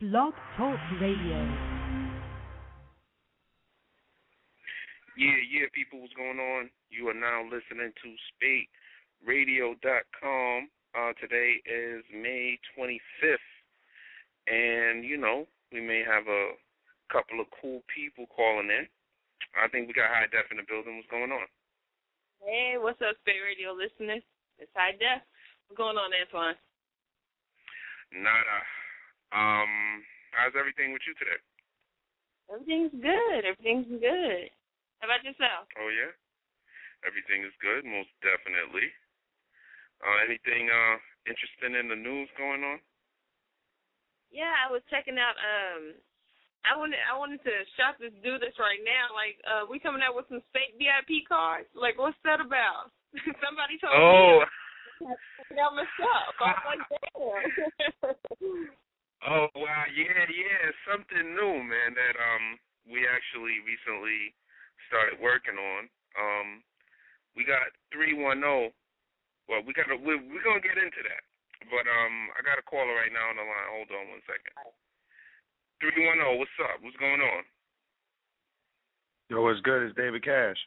Blog Talk Radio. Yeah, yeah, people, what's going on? You are now listening to SpateRadio.com. Uh, today is May 25th, and you know we may have a couple of cool people calling in. I think we got High Def in the building. What's going on? Hey, what's up, Spate Radio listeners? It's High Def. What's going on, Antoine? Nada. Um, how's everything with you today? Everything's good. Everything's good. How about yourself? Oh yeah, everything is good, most definitely. Uh, anything uh interesting in the news going on? Yeah, I was checking out. Um, I wanted I wanted to shop this do this right now. Like, uh, we coming out with some fake VIP cards. Like, what's that about? Somebody told me. oh. me. Got messed up. I was like, damn. oh wow, yeah, yeah, something new, man. That um we actually recently started working on. Um, we got three one zero. Well, we got to we're, we're gonna get into that, but um, I got a caller right now on the line. Hold on one second. Three one zero. What's up? What's going on? Yo, what's good? It's David Cash.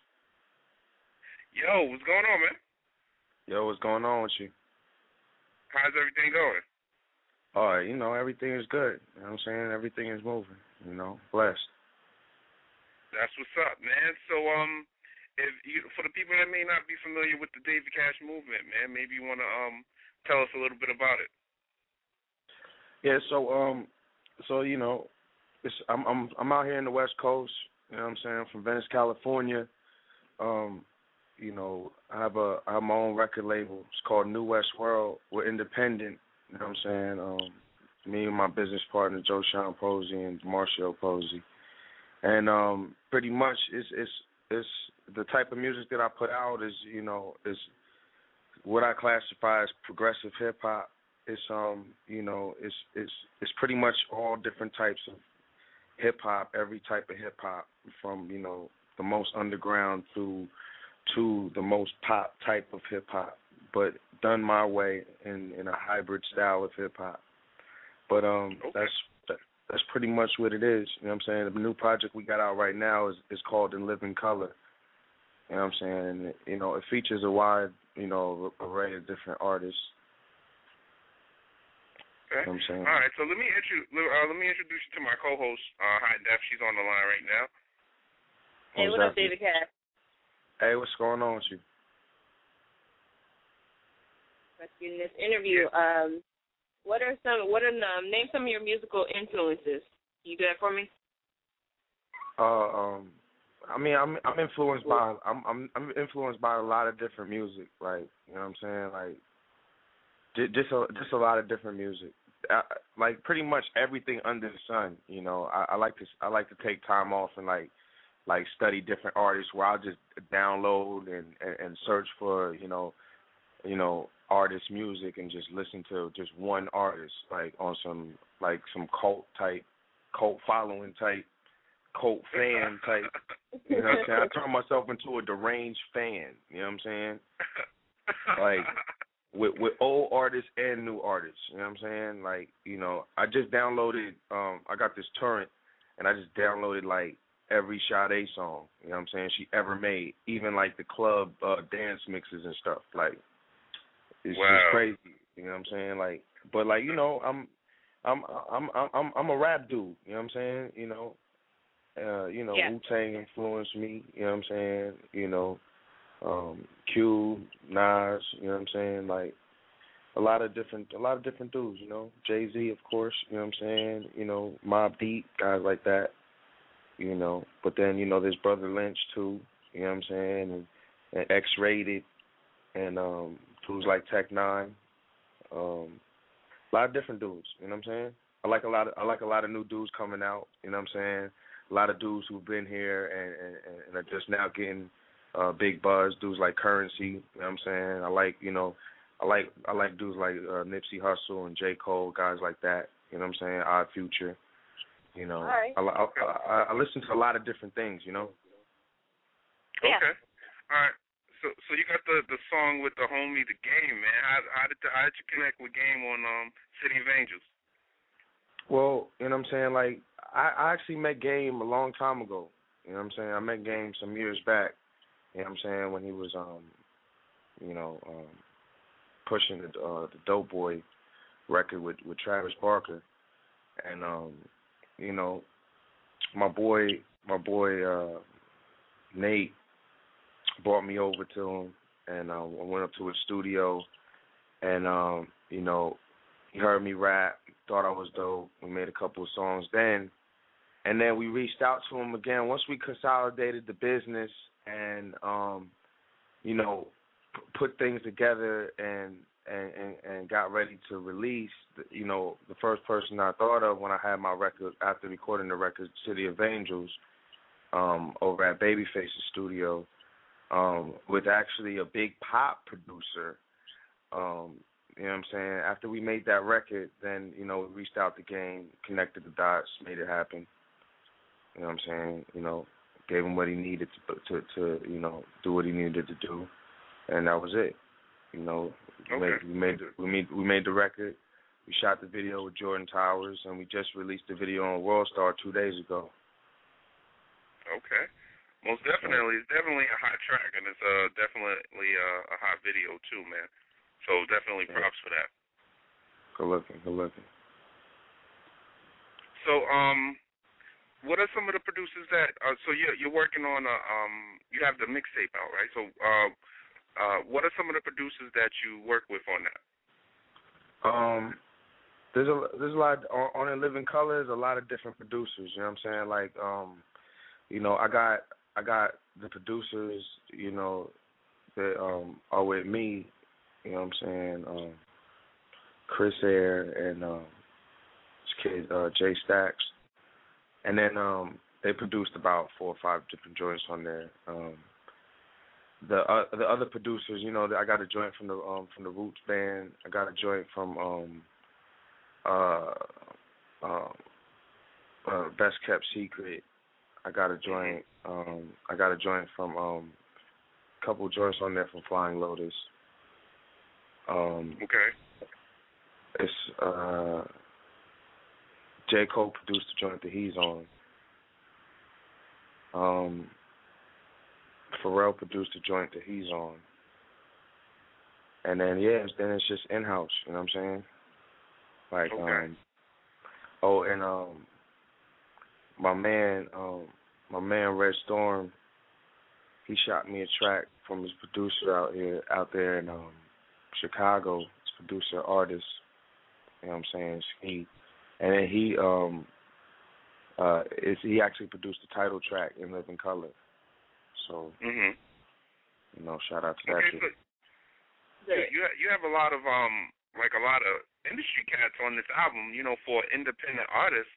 Yo, what's going on, man? Yo, what's going on with you? How's everything going? All right, you know, everything is good. You know what I'm saying? Everything is moving, you know, blessed. That's what's up, man. So, um, if you, for the people that may not be familiar with the David Cash movement, man, maybe you want to um tell us a little bit about it. Yeah, so um, so you know, it's I'm I'm I'm out here in the West Coast. You know what I'm saying? I'm from Venice, California. Um, you know, I have a I have my own record label. It's called New West World. We're independent. You know what I'm saying? Um, me and my business partner Joe Sean Posey and Marshall Posey, and um, pretty much it's it's it's the type of music that I put out is you know is what I classify as progressive hip hop. It's um you know it's it's it's pretty much all different types of hip hop, every type of hip hop from you know the most underground to to the most pop type of hip hop, but done my way in in a hybrid style of hip hop. But um, okay. that's that, that's pretty much what it is. You know what I'm saying? The new project we got out right now is is called In Living Color. You know what I'm saying? And it, you know, it features a wide you know array of different artists. Okay. You know what I'm saying? All right, so let me intro- uh, let me introduce you to my co-host, uh, High Def. She's on the line right now. Hey, what up, David Cash? Hey, what's going on with you? In this interview. Um, what are some? What are um, name some of your musical influences? You do that for me? Uh, um, I mean, I'm I'm influenced by I'm I'm I'm influenced by a lot of different music, like you know what I'm saying, like just just a just a lot of different music, I, like pretty much everything under the sun. You know, I, I like to I like to take time off and like like study different artists where I'll just download and, and and search for you know you know artist music and just listen to just one artist like on some like some cult type cult following type cult fan type. You know what I'm saying? I turn myself into a deranged fan you know what I'm saying? Like with with old artists and new artists you know what I'm saying? Like you know I just downloaded um I got this torrent and I just downloaded like every Sade song, you know what I'm saying, she ever made, even like the club uh dance mixes and stuff. Like it's Wow. just crazy. You know what I'm saying? Like but like, you know, I'm I'm I'm I'm I'm I'm a rap dude, you know what I'm saying? You know. Uh, you know, Yeah. Wu Tang influenced me, you know what I'm saying? You know, um, Q, Nas, you know what I'm saying? Like a lot of different a lot of different dudes, you know. Jay Z of course, you know what I'm saying, you know, Mobb Deep, guys like that you know. But then you know there's Brotha Lynch too, you know what I'm saying, and, and X Rated, and um dudes like Tech N9ne, um, a lot of different dudes, you know what I'm saying. I like a lot of I like a lot of new dudes coming out, you know what I'm saying. A lot of dudes who've been here and and, and are just now getting uh big buzz. Dudes like Currency, you know what I'm saying. I like you know. I like I like dudes like uh, Nipsey Hussle and J Cole, guys like that. You know what I'm saying? Odd Future. You know, All right. I, I, I I listen to a lot of different things. You know. Yeah. Okay. All right. So so you got the the song with the homie, the game, man. How how did the, how did you connect with Game on um City of Angels? Well, you know what I'm saying? Like I, I actually met Game a long time ago. You know what I'm saying? I met Game some years back. You know what I'm saying, when he was um you know, um pushing the uh the Dope Boy record with with Travis Barker. And um, you know, my boy my boy uh Nate brought me over to him and uh, I went up to his studio and um, you know, he heard me rap, thought I was dope. We made a couple of songs then. And then we reached out to him again once we consolidated the business and um, you know, p- put things together and and, and and got ready to release. You know, the first person I thought of when I had my record after recording the record, City of Angels, um, over at Babyface's studio, um, with actually a big pop producer. Um, you know what I'm saying? After we made that record, then you know we reached out the game, connected the dots, made it happen. You know what I'm saying? You know, gave him what he needed to to to you know do what he needed to do, and that was it. You know, we Okay. made we made we made we made the record. We shot the video with Jordan Towers, and we just released the video on World Star two days ago. Okay. Most definitely, it's definitely a hot track, and it's uh definitely uh, a hot video too, man. So definitely props for that. Good looking, good looking. So um, what are some of the producers that? Uh, so you're you're working on a um, you have the mixtape out, right? So uh, uh, what are some of the producers that you work with on that? Um, there's a there's a lot on, on in Living Colors, a lot of different producers. You know what I'm saying? Like um, you know, I got I got the producers. You know, that um are with me. You know what I'm saying? Um, Chris Air and um, this kid uh, Jay Stacks, and then um they produced about four or five different joints on there. Um, the uh, the other producers, you know, I got a joint from the um from the Roots band. I got a joint from um uh um uh, Best Kept Secret. I got a joint um I got a joint from um a couple joints on there from Flying Lotus. Um Okay. it's uh J. Cole produced the joint that he's on. Um Pharrell produced the joint that he's on. And then yeah, then it's just in house, you know what I'm saying? Like Okay. um oh and um my man um my man Red Storm he shot me a track from his producer out here out there in um Chicago, his producer artist. You know what I'm saying? He and then he um uh is he actually produced the title track in Living Color. So, Mhm. you know, shout out to that Okay. So you you you have a lot of um like a lot of industry cats on this album. You know, for independent artists,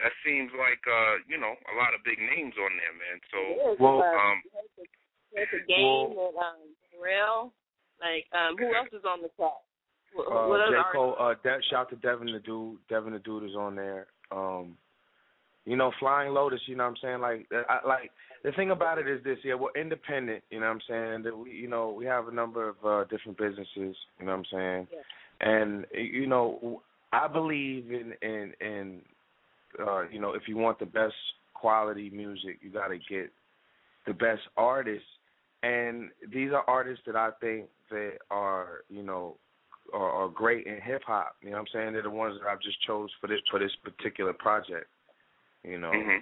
that seems like uh you know a lot of big names on there, man. So Yes, Well, uh, um there's a game and um Pharrell. Like um who else is on the track? What, Uh, what J. Cole, uh, De- shout to Devin the Dude. Devin the Dude is on there. Um, you know, Flying Lotus. You know what I'm saying? Like, I, like the thing about it is this. Yeah, we're independent. You know what I'm saying? That we, you know, we have a number of uh, different businesses. You know what I'm saying? Yeah. And you know, I believe in in in uh, you know, if you want the best quality music, you got to get the best artists. And these are artists that I think that are, you know, are, are great in hip hop. You know what I'm saying? They're the ones that I've just chose for this for this particular project. You know. mhm.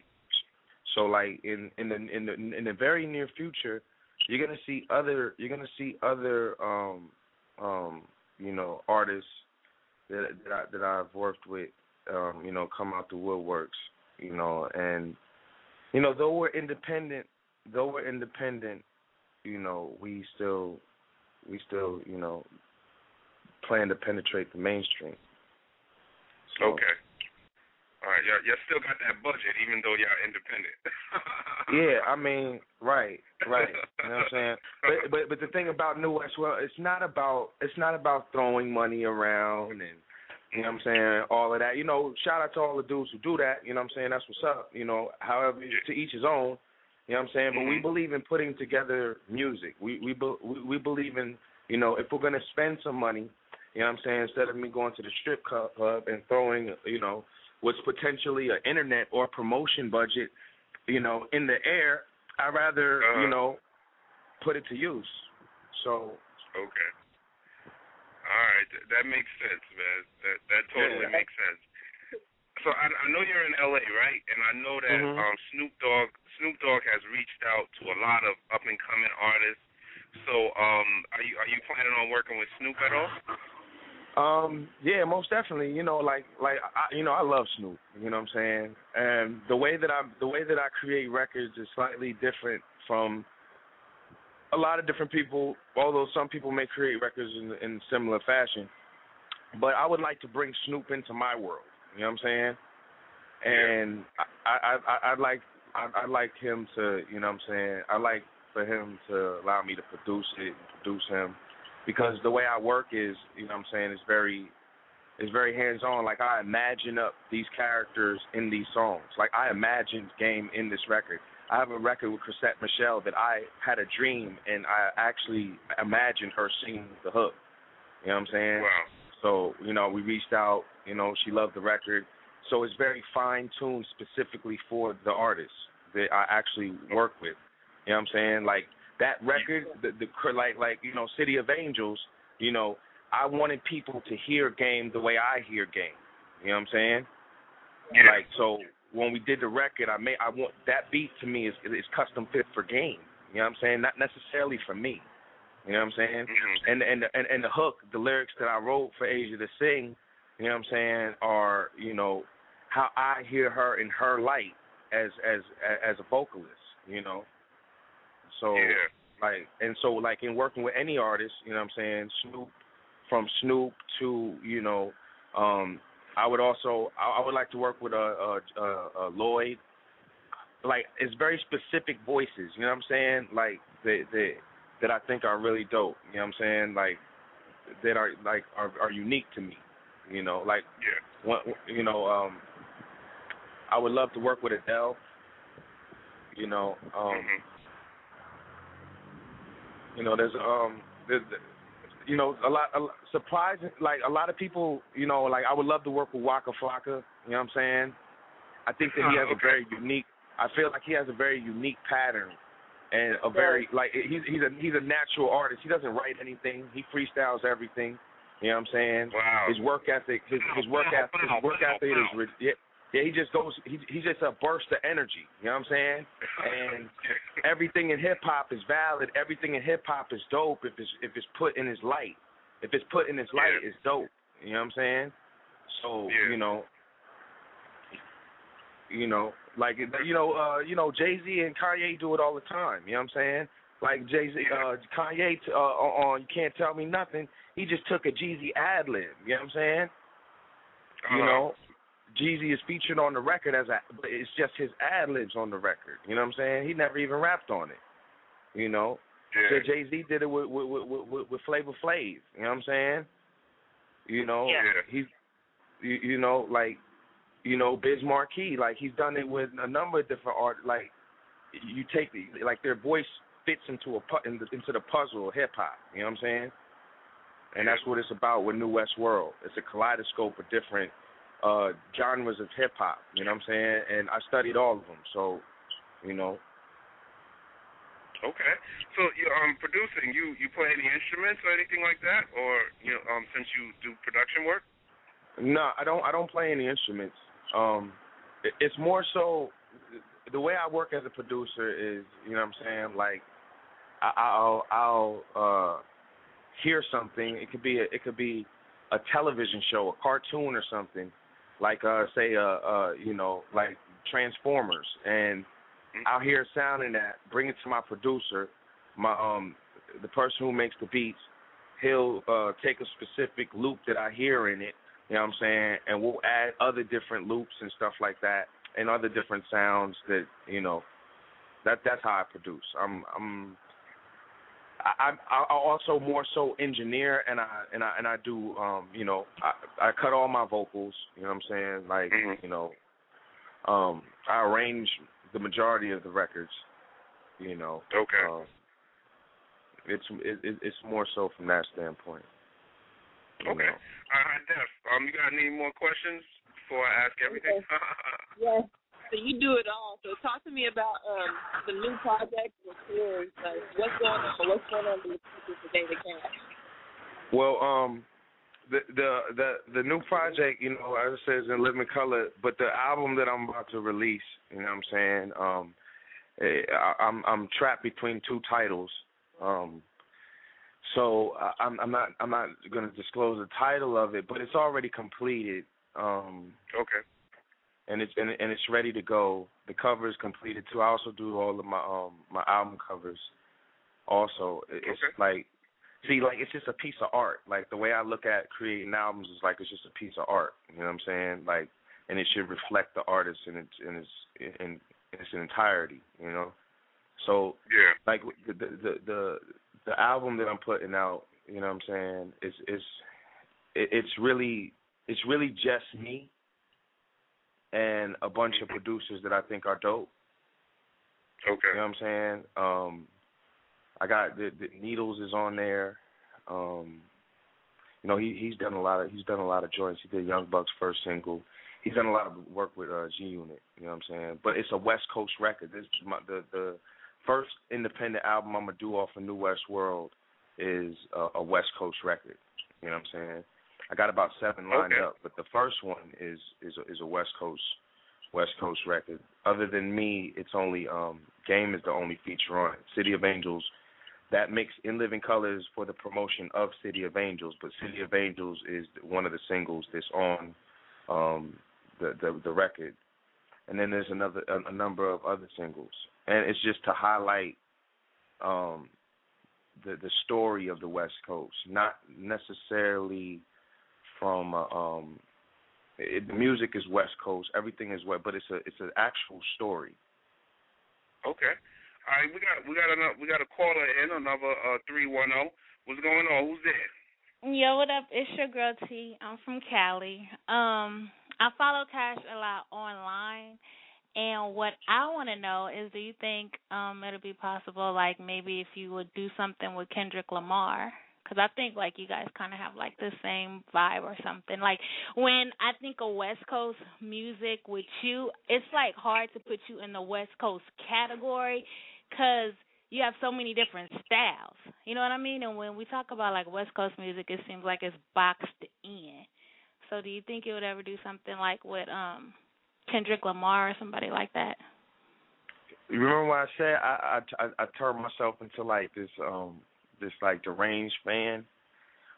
So like in in the in the in the very near future, you're gonna see other you're gonna see other um um you know artists that that, I, that I've worked with um you know come out the woodworks you know and you know though we're independent though we're independent you know we still we still you know plan to penetrate the mainstream. So, Okay. All right, y'all, y'all still got that budget, even though y'all independent. Yeah, I mean, right, right. You know what I'm saying? But but but the thing about New West, well, it's not about it's not about throwing money around and you know what I'm saying, all of that. You know, shout out to all the dudes who do that. You know what I'm saying? That's what's up. You know, however to each his own. You know what I'm saying? But we Mhm. believe in putting together music. We we be, we we believe in you know if we're gonna spend some money, you know what I'm saying, instead of me going to the strip club and throwing you know was potentially an internet or promotion budget, you know, in the air, I'd rather, Uh-huh. you know, put it to use. So Okay. All right, Th- that makes sense, man. That that totally Yeah. makes sense. So I, I know you're in LA, right? And I know that Mhm. um, Snoop Dogg Snoop Dogg has reached out to a lot of up and coming artists. So um, are you are you planning on working with Snoop at all? Um, yeah, most definitely. You know, like like I, you know, I love Snoop. You know what I'm saying? And the way that I the way that I create records is slightly different from a lot of different people. Although some people may create records in in similar fashion, but I would like to bring Snoop into my world. You know what I'm saying? And I I I I'd like I I'd like him to. You know what I'm saying? I like for him to allow me to produce it, produce him because the way I work is, you know what I'm saying, it's very it's very hands on. Like I imagine up these characters in these songs. Like I imagined game in this record. I have a record with Chrisette Michele that I had a dream and I actually imagined her singing the hook. You know what I'm saying? Wow. So, you know, we reached out, you know, she loved the record. So it's very fine tuned specifically for the artist that I actually work with. You know what I'm saying? Like that record, the, the cr- like like you know, City of Angels. You know, I wanted people to hear Game the way I hear Game. You know what I'm saying? Yeah. Like so, when we did the record, I made I want that beat to me is is custom fit for Game. You know what I'm saying? Not necessarily for me. You know what I'm saying? Mhm. And and and and the hook, the lyrics that I wrote for Asia to sing, you know what I'm saying, are you know how I hear her in her light as as as a vocalist. You know. So Yeah. like and so like in working with any artist, you know what I'm saying, Snoop from Snoop to, you know, um I would also I, I would like to work with a uh, uh, uh, Lloyd. Like it's very specific voices, you know what I'm saying? Like that that that I think are really dope, you know what I'm saying? Like that are like are are unique to me, you know, like Yeah. one, you know, um I would love to work with Adele. You know, um Mhm. you know, there's um, there's, you know, a lot, a lot surprising. Like a lot of people, you know, like I would love to work with Waka Flocka. You know what I'm saying? I think that he has Oh, a very unique. I feel like he has a very unique pattern, and a very like he's he's a he's a natural artist. He doesn't write anything. He freestyles everything. You know what I'm saying? Wow. His work ethic, his his work ethic, his work ethic is yeah. Yeah, he just goes. He he's just a burst of energy. You know what I'm saying? And everything in hip hop is valid. Everything in hip hop is dope if it's if it's put in his light. If it's put in his light, Yeah. it's dope. You know what I'm saying? So Yeah. you know, you know, like you know, uh, you know, Jay Z and Kanye do it all the time. You know what I'm saying? Like Jay Z, uh, Kanye t- uh, on You Can't Tell Me Nothing. He just took a Jeezy ad lib. You know what I'm saying? You Uh-huh. know, Jeezy is featured on the record as a, but it's just his ad libs on the record. You know what I'm saying? He never even rapped on it. You know, Yeah. so Jay Z did it with with with with, with Flavor Flav. You know what I'm saying? You know, Yeah. he's you, you know like you know Biz Markie, like he's done it with a number of different art. Like you take the, like their voice fits into a pu- in the, into the puzzle of hip hop. You know what I'm saying? And that's what it's about with New West World. It's a kaleidoscope of different uh genres of hip hop. You know what I'm saying? And I studied all of them, so you know. Okay. So you um producing, you you play any instruments or anything like that, or you know um since you do production work? No, I don't. I don't play any instruments. Um, it, it's more so the way I work as a producer is, you know, what I'm saying, like I, I'll I'll uh hear something. It could be a, it could be a television show, a cartoon, or something, like uh say uh uh you know like Transformers, and I'll hear a sound in that, bring it to my producer, my um the person who makes the beats. He'll uh take a specific loop that I hear in it you know what I'm saying? And we'll add other different loops and stuff like that, and other different sounds that you know. That that's how I produce. I'm I'm. I, I'm I also more so engineer and I and I and I do um you know I I cut all my vocals you know what I'm saying like Mhm. you know um I arrange the majority of the records you know Okay. um, it's it, it, it's more so from that standpoint Okay. know. All right, Def. Um, you got any more questions before I ask everything? yes. So you do it all. So talk to me about um the new project with yours. Like what's going on? What's going on with the today the cat? Well, um, the the the the new project, you know, as it says in living color, but the album that I'm about to release, you know, what I'm saying, um, eh, I, I'm I'm trapped between two titles, um, so I, I'm I'm not I'm not going to disclose the title of it, but it's already completed. Um, okay. And it's and, and it's ready to go. The cover is completed too. I also do all of my um my album covers. Also, it's Okay. like see like it's just a piece of art. Like the way I look at creating albums is like it's just a piece of art. You know what I'm saying? Like and it should reflect the artist in its in its in, in its entirety. You know. So Yeah. like the the the the, the album that I'm putting out, you know what I'm saying, is is it's really it's really just me and a bunch of producers that I think are dope. Okay. You know what I'm saying? Um I got the, the Needlz is on there. Um you know, he he's done a lot of he's done a lot of joints. He did Young Buck's first single. He's done a lot of work with uh G Unit, you know what I'm saying? But it's a West Coast record. This is my the the first independent album I'm gonna do off of New West World is a, a West Coast record. You know what I'm saying? I got about seven lined Okay. up, but the first one is is a, is a West Coast West Coast record. Other than me, it's only um Game is the only feature on it. City of Angels that mix in living colors for the promotion of City of Angels, but City of Angels is one of the singles that's on um the the, the record. And then there's another a, a number of other singles. And it's just to highlight um the the story of the West Coast, not necessarily from uh, um it, the music is West Coast, everything is west, but it's a it's an actual story. Okay. All right, we got we got another we got a caller in another uh three one zero. What's going on? Who's there? Yo, what up? It's your girl T. I'm from Cali. Um, I follow Cash a lot online, and what I want to know is, do you think um it'll be possible, like maybe if you would do something with Kendrick Lamar? Because I think like you guys kind of have like the same vibe or something. Like when I think of West Coast music with you, it's like hard to put you in the West Coast category because you have so many different styles. You know what I mean? And when we talk about like West Coast music, it seems like it's boxed in. So do you think you would ever do something like with um Kendrick Lamar or somebody like that? You remember what I said? I I I, I turned myself into like this um this like deranged fan.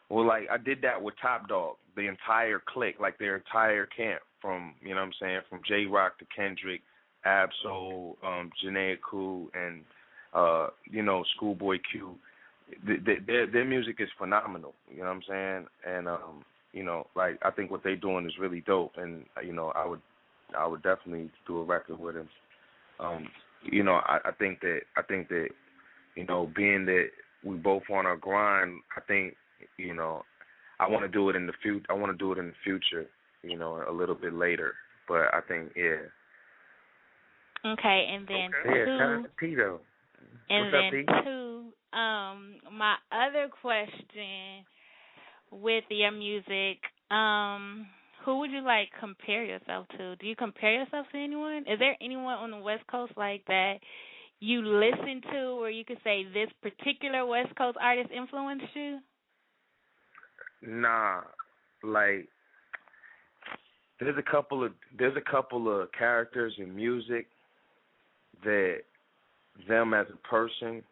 Well, like I did that with Top Dawg, the entire clique, like their entire camp, from you know what I'm saying, from Jay Rock to Kendrick, Ab-Soul, um, Janae Cool, and uh, you know Schoolboy Q. Th- th- Their their music is phenomenal. You know what I'm saying? And um, you know, like I think what they're doing is really dope, and uh, you know, I would I would definitely do a record with them. Um, you know, I, I think that I think that you know, being that we both on our grind, I think you know, I want to do it in the future. I want to do it in the future. You know, a little bit later. But I think yeah, Okay, and then Okay. yeah. Shout out two, to Tito. and What's up, then P? two, um, my other question with your music, um, who would you like compare yourself to? Do you compare yourself to anyone? Is there anyone on the West Coast like that you listen to or you could say this particular West Coast artist influenced you? Nah, like there's a couple of there's a couple of characters in music that them as a person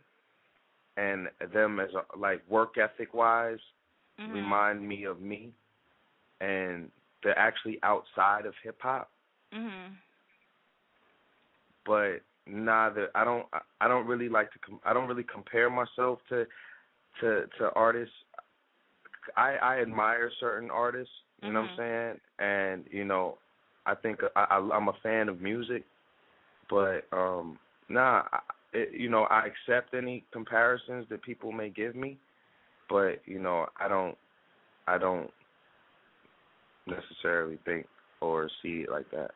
and them as a like work ethic wise Mhm. remind me of me and they're actually outside of hip hop Mhm. but neither I don't I- don't really like to com- I don't really compare myself to to to artists. I I admire certain artists, you know what I'm Mhm. saying? And you know, I think I, I I'm a fan of music, but um nah, I, it, you know, I accept any comparisons that people may give me, but you know, I don't I don't necessarily think or see it like that.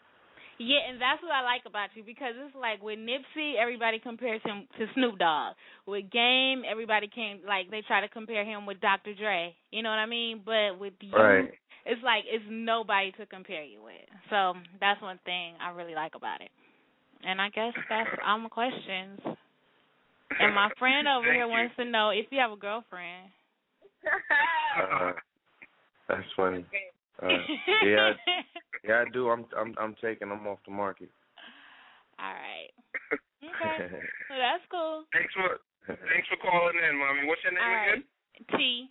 Yeah, and that's what I like about you because it's like with Nipsey, everybody compares him to Snoop Dogg. With Game, everybody can like they try to compare him with Dr. Dre. You know what I mean? But with you, Right. it's like it's nobody to compare you with. So that's one thing I really like about it. And I guess that's all my questions. And my friend over here you. wants to know if you have a girlfriend. Uh, that's funny. Uh, yeah, yeah, I do. I'm I'm I'm taking them off the market. All right. Okay. Well, that's cool. Thanks for thanks for calling in, mommy. What's your name All right. again? T.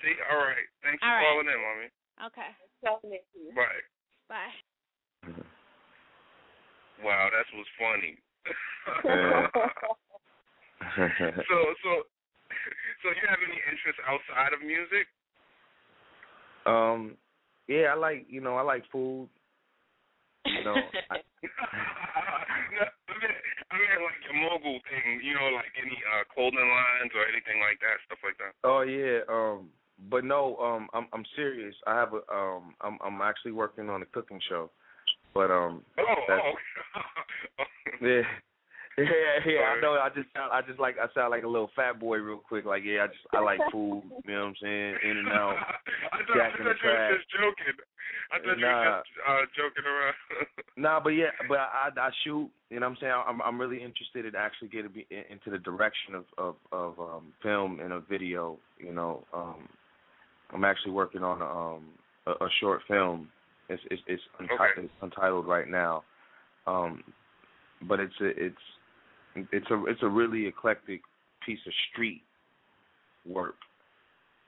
T. all right. Thanks for All right. calling in, mommy. Okay. Bye. Bye. Wow, that was funny. So so so you have any interests outside of music? Um, yeah, I like you know I like food. You know, I, I mean, I mean, like your mogul thing. You know, like any uh clothing lines or anything like that, stuff like that. Oh yeah, um, but no, um, I'm I'm serious. I have a um, I'm I'm actually working on a cooking show, but um, Oh, that's, oh. yeah, yeah, yeah. I know. I just sound, I just like I sound like a little fat boy real quick. Like yeah, I just I like food. You know what I'm saying? In and out. I thought, I Jack in the thought you were just joking. I thought you were just uh, joking around. Nah, but yeah, but I I shoot. You know what I'm saying? I'm I'm really interested in actually getting be- into the direction of of of um film and a video. You know, um, I'm actually working on a, um a, a short film. It's it's it's, unti- Okay. it's untitled right now, um, but it's a it's it's a it's a really eclectic piece of street work.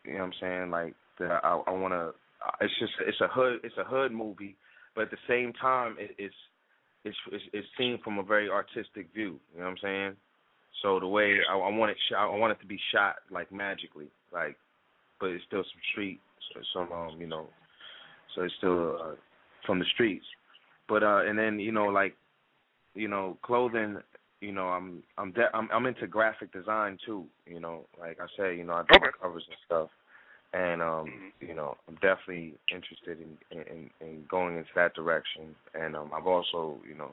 You know what I'm saying? Like that I I want to. It's just it's a hood it's a hood movie, but at the same time it, it's it's it's seen from a very artistic view. You know what I'm saying? So the way I, I want it shot, I want it to be shot like magically, like, but it's still some street, so some um you know, so it's still uh, from the streets. But uh and then you know like, you know clothing. You know, I'm I'm de- I'm I'm into graphic design too. You know, like I say, you know, I do Okay. covers and stuff and um Mhm. you know i'm definitely interested in in in going into that direction and um i've also you know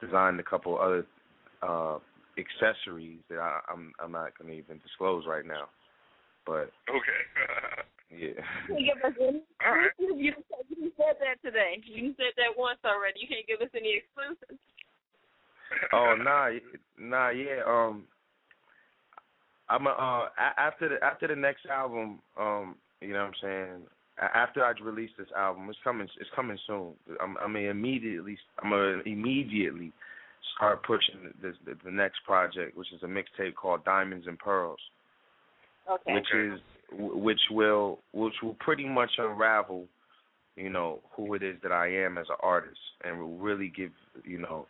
designed a couple other uh accessories that i i'm i'm not going to even disclose right now but okay. yeah You Can you give us any? All right. You, you said that today. You said that once already. You can't give us any exclusives. Oh nah y- nah yeah um i'm a, uh after the after the next album um you know what i'm saying after I release this album, it's coming. It's coming soon. I'm, I mean, immediately. I'm gonna immediately start pushing this, the, the next project, which is a mixtape called Diamonds and Pearls, Okay. which is which will which will pretty much unravel, you know, who it is that I am as an artist, and will really give you know,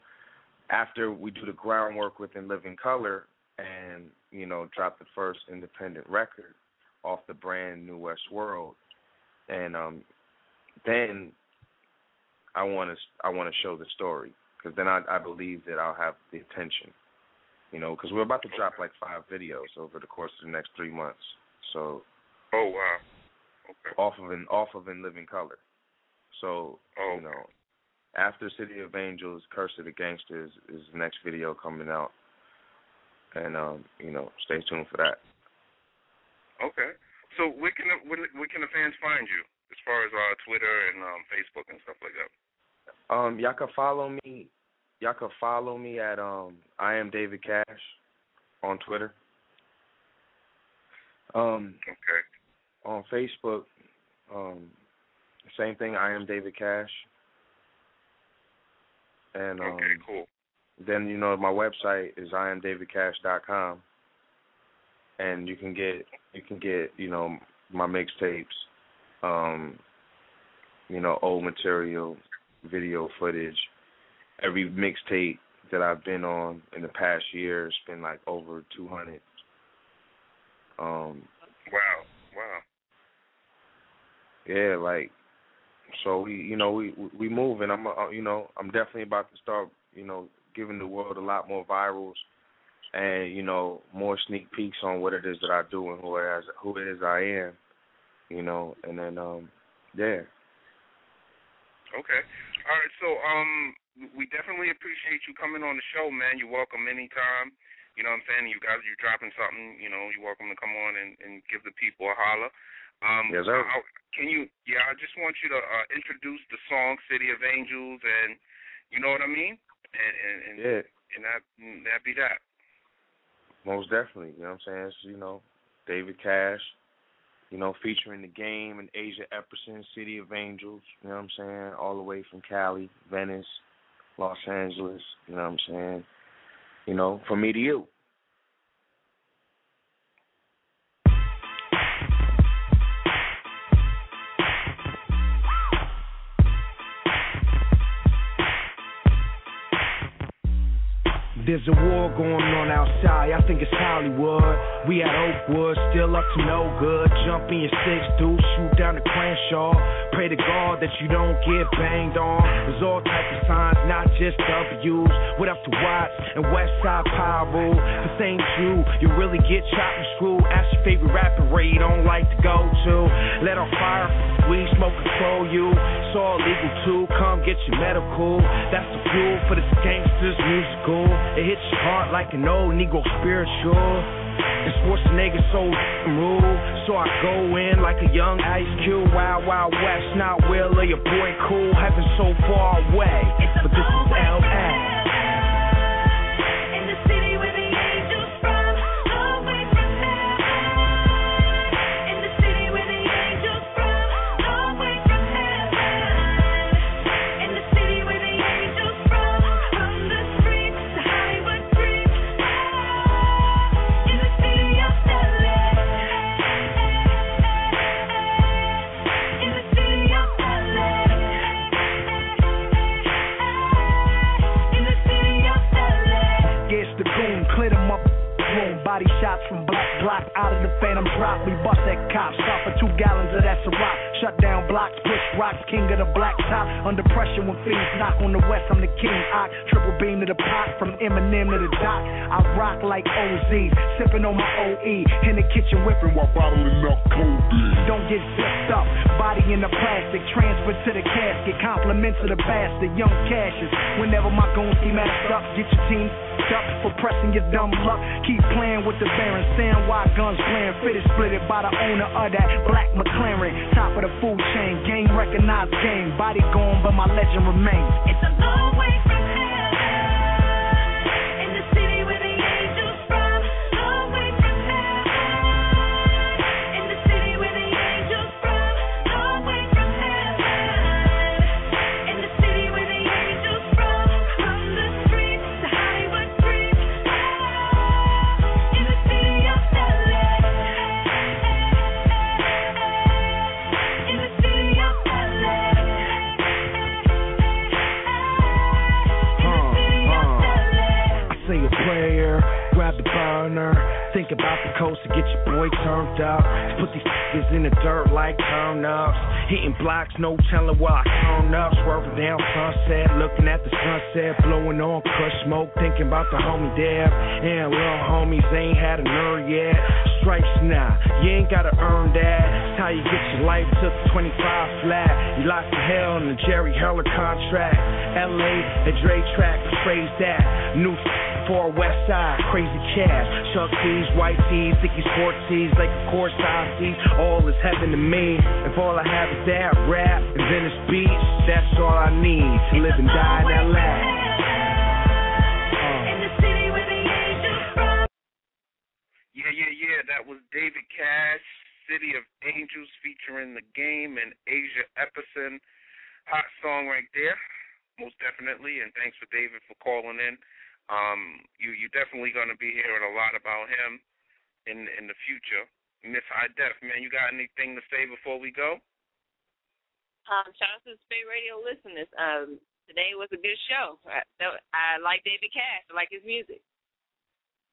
after we do the groundwork within Living Color, and you know, drop the first independent record off the brand New West World, and um, then I want to I want to show the story because then I I believe that I'll have the attention, you know, because we're about to drop like five videos over the course of the next three months. So oh wow. Okay. off of in off of in living color. So Oh, you know, after City of Angels, Curse of the Gangsters is the next video coming out, and um, you know, stay tuned for that. Okay. So where can the, where, where can the fans find you as far as uh Twitter and um Facebook and stuff like that? Um, y'all can follow me. Y'all can follow me at um I am David Cash on Twitter. Um, Okay. on Facebook, um, same thing. I am David Cash. And um, Okay. Cool. then you know my website is iamdavidcash.com, and you can get you can get you know my mixtapes, um, you know old material, video footage. Every mixtape that I've been on in the past year has been like over 200. Um, Wow. Wow. yeah, like so we you know we we moving. I'm uh, you know I'm definitely about to start you know giving the world a lot more virals and you know more sneak peeks on what it is that I do and who is who it is I am, you know, and then um yeah. Okay. All right. So um, we definitely appreciate you coming on the show, man. You're welcome anytime. You know what I'm saying? You guys, you're dropping something. You know, you're welcome to come on and, and give the people a holler. Um, Yes, sir. I- can you? Yeah, I just want you to uh, introduce the song "City of Angels" and you know what I mean, and and and, Yeah, and that and that be that. most definitely. You know what I'm saying? It's, you know, David Cash. You know, featuring the game and Asia Epperson, City of Angels. You know what I'm saying? All the way from Cali, Venice, Los Angeles. You know what I'm saying? You know, from me to you. There's a war going on outside. I think it's Hollywood. We at Oakwood, still up to no good. Jump in your six deuce, shoot down the Crenshaw. Pray to God that you don't get banged on. There's all types of signs, not just W's. What up to Watts and West Side Pyro? This ain't you. You really get chopped and screwed. Ask your favorite rapper where you don't like to go to. Let off fire, weed smoke control you. It's all legal too. Come get your medical. That's the fuel for this gangsters musical. It hits your heart like an old Negro spiritual. And Schwarzenegger so rule. So I go in like a young Ice Cube. Wild Wild West, not Will or your boy Cool. Heaven so far away. But this is LA. Rocks, king of the black top. Under pressure when fiends knock on the west, I'm the king. I triple beam to the pot, from Eminem to the dot. I rock like OZs, sipping on my OE. In the kitchen whipping while bottling up codeine. Don't get zipped up, body in the plastic, transfer to the casket. Compliments to the bastard, young cashes. Whenever my goons see messed up, get your team up for pressing your dumb luck. Keep playing with the Baron, stand why guns playing. Fitted it by the owner of that black McLaren. Top of the food chain, game recognized game. Body gone, but my legend remains. It's a long way from the burner. Think about the coast to get your boy turned up. Put these niggas in the dirt like turn ups. Hitting blocks, no telling where I turn up. Swerving down sunset, looking at the sunset, blowing on kush smoke. Thinking about the homie Dab. And little homies ain't had a nerve yet. Stripes now, you ain't gotta earn that. It's how you get your life to 25 flat. You locked to hell in the Jerry Heller contract. LA, the Dre track, phrase that. New for West Side, crazy cash. Chuck tees, white tees, sticky sport tees, like of course I see. All is heaven to me. If all I have is that rap and Venice Beach, that's all I need to live and die in LA. Uh. In the city where the angels from. Yeah, yeah, yeah. That was David Cash, City of Angels, featuring the game and Asia Epperson. Hot song right there, most definitely. And thanks for David for calling in. Um, you you definitely gonna be hearing a lot about him in in the future. Miss High Def, man, you got anything to say before we go? Um, shout out to the Spate Radio listeners. Um, today was a good show. I, I like David Cash. I like his music.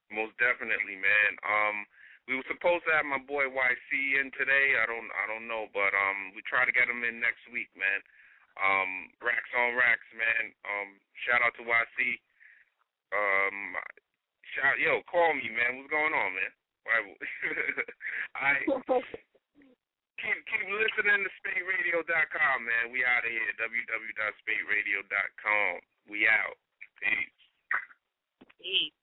Most definitely, man. Um, we were supposed to have my boy YC in today. I don't, I don't know, but um, we try to get him in next week, man. Um, racks on racks, man. Um, shout out to YC. Um, shout, yo, call me, man. What's going on, man? I keep keep listening to SpateRadio.com, man. We out of here. www.spateradio.com. We out. Peace. Peace.